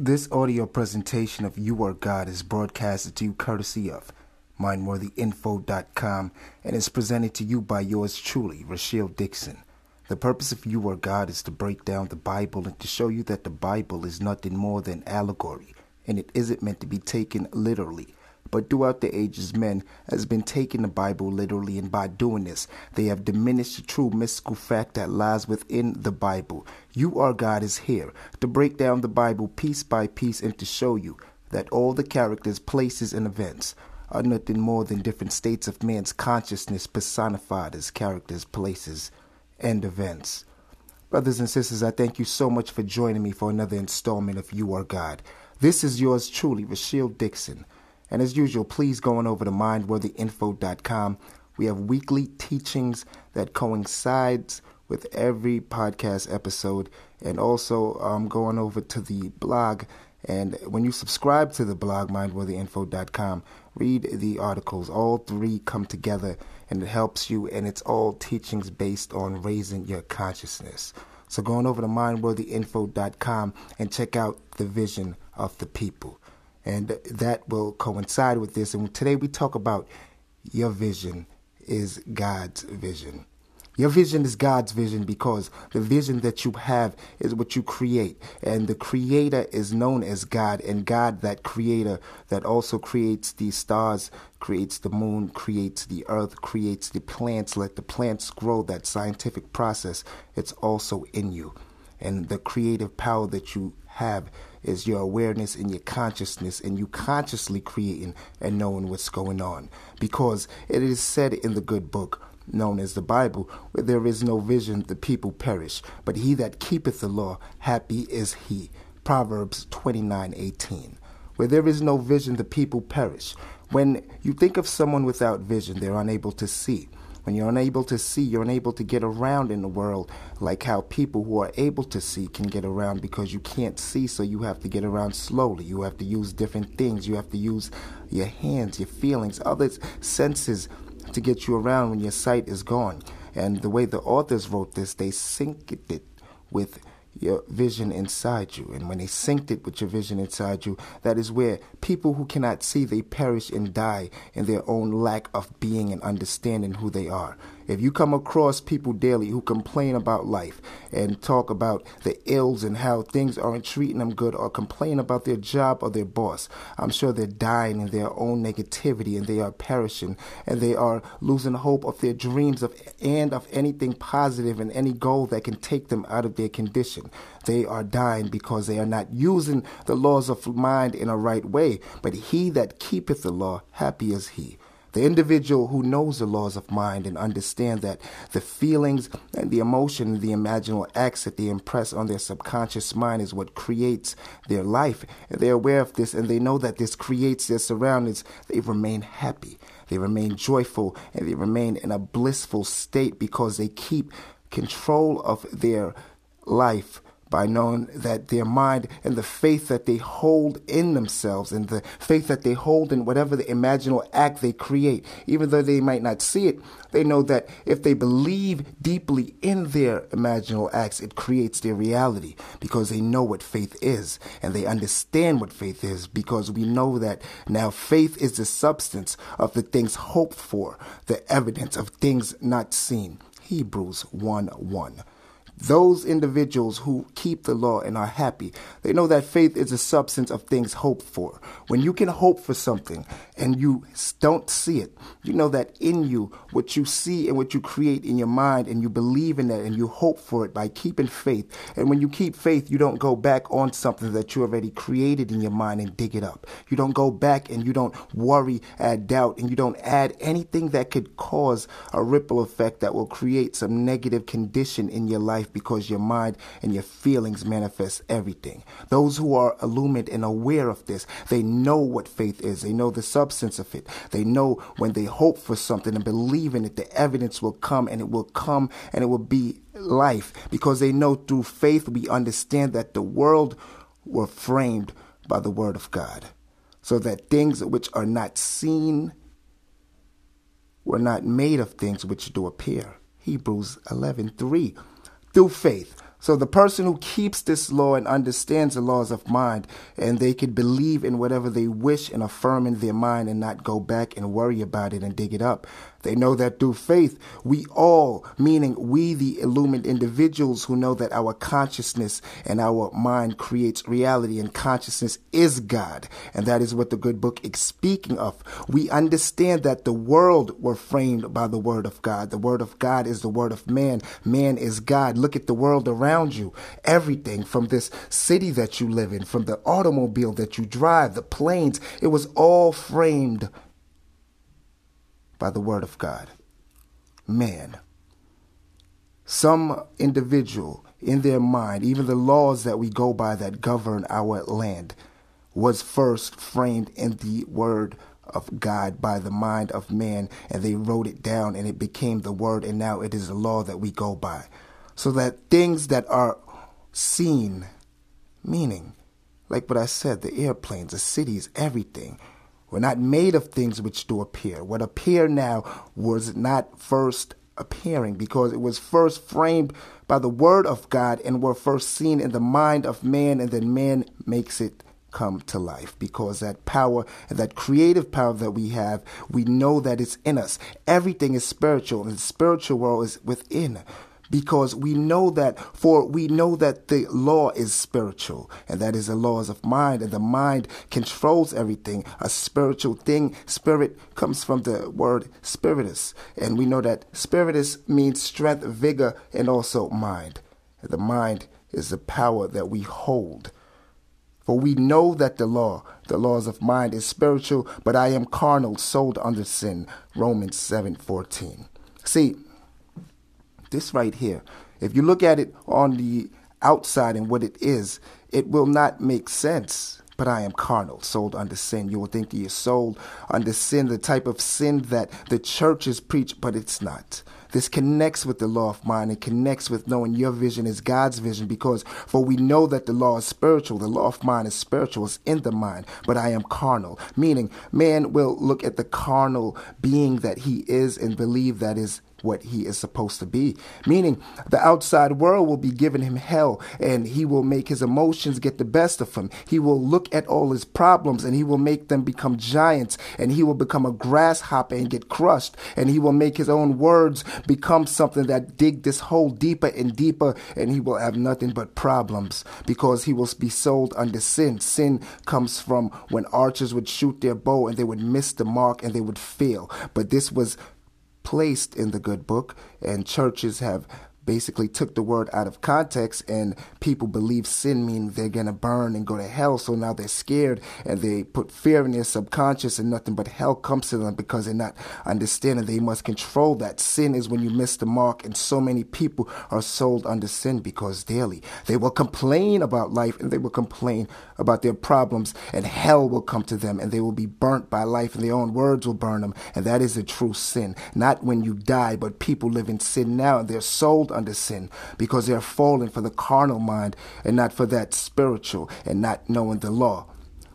This audio presentation of You Are God is broadcasted to you courtesy of MindworthyInfo.com and is presented to you by yours truly, Rochelle Dixon. The purpose of You Are God is to break down the Bible and to show you that the Bible is nothing more than allegory, and it isn't meant to be taken literally. But throughout the ages, men has been taking the Bible literally, and by doing this, they have diminished the true mystical fact that lies within the Bible. You, Are God, is here to break down the Bible piece by piece and to show you that all the characters, places, and events are nothing more than different states of man's consciousness personified as characters, places, and events. Brothers and sisters, I thank you so much for joining me for another installment of You Are God. This is yours truly, Rochelle Dixon. And as usual, please go on over to mindworthyinfo.com. We have weekly teachings that coincides with every podcast episode. And also um, going over to the blog. And when you subscribe to the blog, mindworthyinfo.com, read the articles. All three come together and it helps you. And it's all teachings based on raising your consciousness. So go on over to mindworthyinfo.com and check out the vision of the people and that will coincide with this. And today we talk about your vision is God's vision. Your vision is God's vision because the vision that you have is what you create. And the creator is known as God. And God, that creator that also creates the stars, creates the moon, creates the earth, creates the plants, let the plants grow, that scientific process, it's also in you. And the creative power that you have is your awareness and your consciousness and you consciously creating and knowing what's going on. Because it is said in the good book, known as the Bible, where there is no vision, the people perish. But he that keepeth the law, happy is he. Proverbs 29:18. Where there is no vision, the people perish. When you think of someone without vision, they're unable to see. When you're unable to see, you're unable to get around in the world like how people who are able to see can get around because you can't see, so you have to get around slowly. You have to use different things. You have to use your hands, your feelings, other senses to get you around when your sight is gone. And the way the authors wrote this, they synced it with your vision inside you. And when they synced it with your vision inside you, that is where people who cannot see, they perish and die in their own lack of being and understanding who they are. If you come across people daily who complain about life and talk about the ills and how things aren't treating them good or complain about their job or their boss, I'm sure they're dying in their own negativity and they are perishing and they are losing hope of their dreams of and of anything positive and any goal that can take them out of their condition. They are dying because they are not using the laws of mind in a right way. But he that keepeth the law, happy is he. The individual who knows the laws of mind and understands that the feelings and the emotion and the imaginal acts that they impress on their subconscious mind is what creates their life. And they're aware of this and they know that this creates their surroundings. They remain happy. They remain joyful and they remain in a blissful state because they keep control of their life by knowing that their mind and the faith that they hold in themselves and the faith that they hold in whatever the imaginal act they create, even though they might not see it, they know that if they believe deeply in their imaginal acts, it creates their reality because they know what faith is and they understand what faith is because we know that now faith is the substance of the things hoped for, the evidence of things not seen. Hebrews 1 1. Those individuals who keep the law and are happy, they know that faith is a substance of things hoped for. When you can hope for something and you don't see it, you know that in you, what you see and what you create in your mind, and you believe in that and you hope for it by keeping faith. And when you keep faith, you don't go back on something that you already created in your mind and dig it up. You don't go back and you don't worry, add doubt, and you don't add anything that could cause a ripple effect that will create some negative condition in your life life because your mind and your feelings manifest everything. Those who are illumined and aware of this, they know what faith is. They know the substance of it. They know when they hope for something and believe in it, the evidence will come and it will come and it will be life because they know through faith we understand that the world were framed by the word of God. So that things which are not seen were not made of things which do appear. Hebrews 11:3 through faith, So the person who keeps this law and understands the laws of mind, and they can believe in whatever they wish and affirm in their mind and not go back and worry about it and dig it up. They know that through faith, we all, meaning we, the illumined individuals who know that our consciousness and our mind creates reality and consciousness is God. And that is what the good book is speaking of. We understand that the world were framed by the word of God. The word of God is the word of man. Man is God. Look at the world around you. Everything from this city that you live in, from the automobile that you drive, the planes, it was all framed by the word of God. Man. Some individual in their mind, even the laws that we go by that govern our land, was first framed in the word of God by the mind of man, and they wrote it down, and it became the word, and now it is the law that we go by. So that things that are seen, meaning, like what I said, the airplanes, the cities, everything, were not made of things which do appear. What appear now was not first appearing because it was first framed by the word of God and were first seen in the mind of man, and then man makes it come to life because that power that creative power that we have, we know that it's in us. Everything is spiritual, and the spiritual world is within because we know that for we know that the law is spiritual and that is the laws of mind and the mind controls everything a spiritual thing spirit comes from the word spiritus and we know that spiritus means strength vigor and also mind the mind is the power that we hold for we know that the law, the laws of mind, is spiritual, but I am carnal, sold under sin. Romans 7:14. See, this right here, if you look at it on the outside and what it is, it will not make sense. But I am carnal, sold under sin. You will think you're sold under sin, the type of sin that the churches preach, but it's not. This connects with the law of mind and connects with knowing your vision is God's vision because for we know that the law is spiritual. The law of mind is spiritual. It's in the mind, but I am carnal. Meaning man will look at the carnal being that he is and believe that is what he is supposed to be. Meaning, the outside world will be giving him hell and he will make his emotions get the best of him. He will look at all his problems and he will make them become giants and he will become a grasshopper and get crushed and he will make his own words become something that dig this hole deeper and deeper and he will have nothing but problems because he will be sold under sin. Sin comes from when archers would shoot their bow and they would miss the mark and they would fail. But this was placed in the good book, and churches have basically took the word out of context and people believe sin means they're going to burn and go to hell so now they're scared and they put fear in their subconscious and nothing but hell comes to them because they're not understanding. They must control that. Sin is when you miss the mark and so many people are sold under sin because daily they will complain about life and they will complain about their problems and hell will come to them and they will be burnt by life and their own words will burn them and that is a true sin. Not when you die but people live in sin now and they're sold under sin because they're falling for the carnal mind and not for that spiritual and not knowing the law.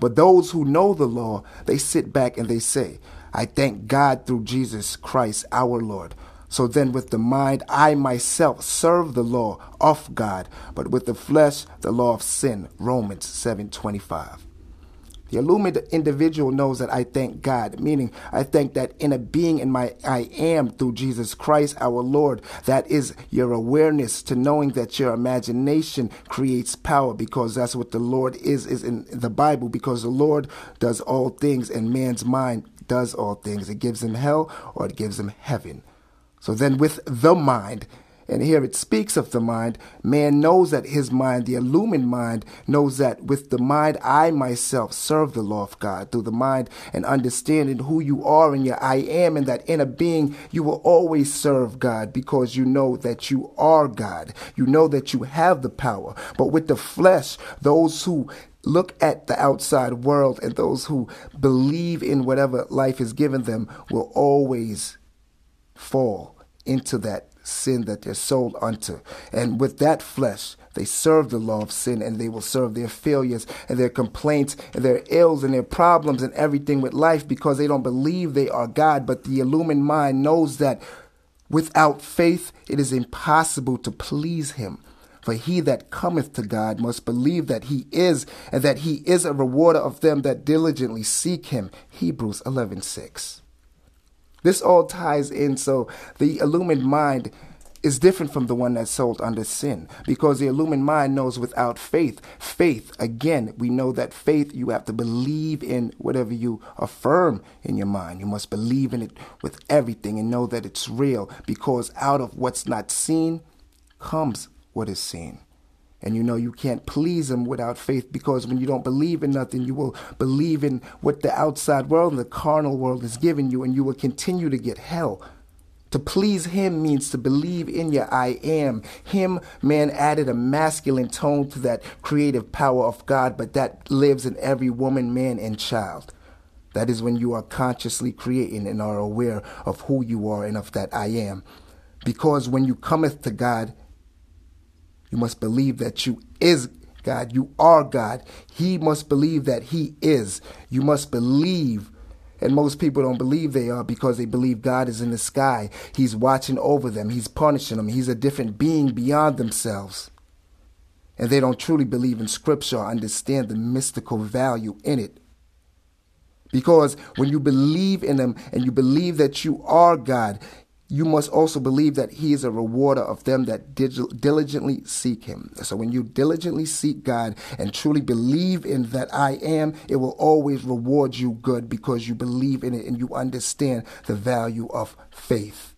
But those who know the law, they sit back and they say, I thank God through Jesus Christ our Lord. So then with the mind I myself serve the law of God, but with the flesh the law of sin. Romans 7:25. The illumined individual knows that I thank God, meaning I thank that inner being in my I am through Jesus Christ our Lord. That is your awareness to knowing that your imagination creates power because that's what the Lord is is in the Bible because the Lord does all things and man's mind does all things. It gives him hell or it gives him heaven. So then with the mind and here it speaks of the mind. Man knows that his mind, the illumined mind, knows that with the mind, I myself serve the law of God. Through the mind and understanding who you are and your I am and that inner being, you will always serve God because you know that you are God. You know that you have the power. But with the flesh, those who look at the outside world and those who believe in whatever life is given them will always fall into that sin that they're sold unto. And with that flesh, they serve the law of sin and they will serve their failures and their complaints and their ills and their problems and everything with life because they don't believe they are God. But the illumined mind knows that without faith, it is impossible to please Him. For he that cometh to God must believe that he is, and that he is a rewarder of them that diligently seek him. Hebrews 11:6. This all ties in so the illumined mind is different from the one that's sold under sin because the illumined mind knows without faith. Faith, again, we know that faith, you have to believe in whatever you affirm in your mind. You must believe in it with everything and know that it's real because out of what's not seen comes what is seen. And you know you can't please him without faith because when you don't believe in nothing, you will believe in what the outside world and the carnal world is giving you, and you will continue to get hell to please him means to believe in your I am. Him, man, added a masculine tone to that creative power of God, but that lives in every woman, man, and child. That is when you are consciously creating and are aware of who you are and of that I am. Because when you cometh to God, you must believe that you is God. You are God. He must believe that He is. You must believe and most people don't believe they are because they believe God is in the sky. He's watching over them. He's punishing them. He's a different being beyond themselves. And they don't truly believe in Scripture or understand the mystical value in it. Because when you believe in Him and you believe that you are God, you must also believe that he is a rewarder of them that diligently seek him. So when you diligently seek God and truly believe in that I am, it will always reward you good because you believe in it and you understand the value of faith.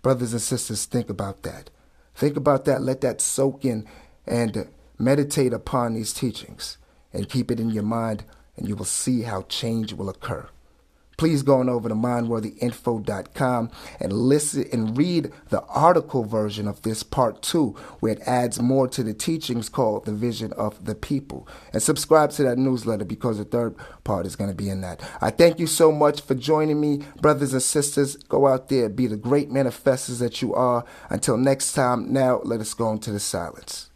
Brothers and sisters, think about that. Think about that. Let that soak in and meditate upon these teachings and keep it in your mind, and you will see how change will occur please go on over to mindworthyinfo.com and listen and read the article version of this part two, where it adds more to the teachings called The Vision of the People. And subscribe to that newsletter because the third part is going to be in that. I thank you so much for joining me, brothers and sisters. Go out there, be the great manifestors that you are. Until next time, now let us go into the silence.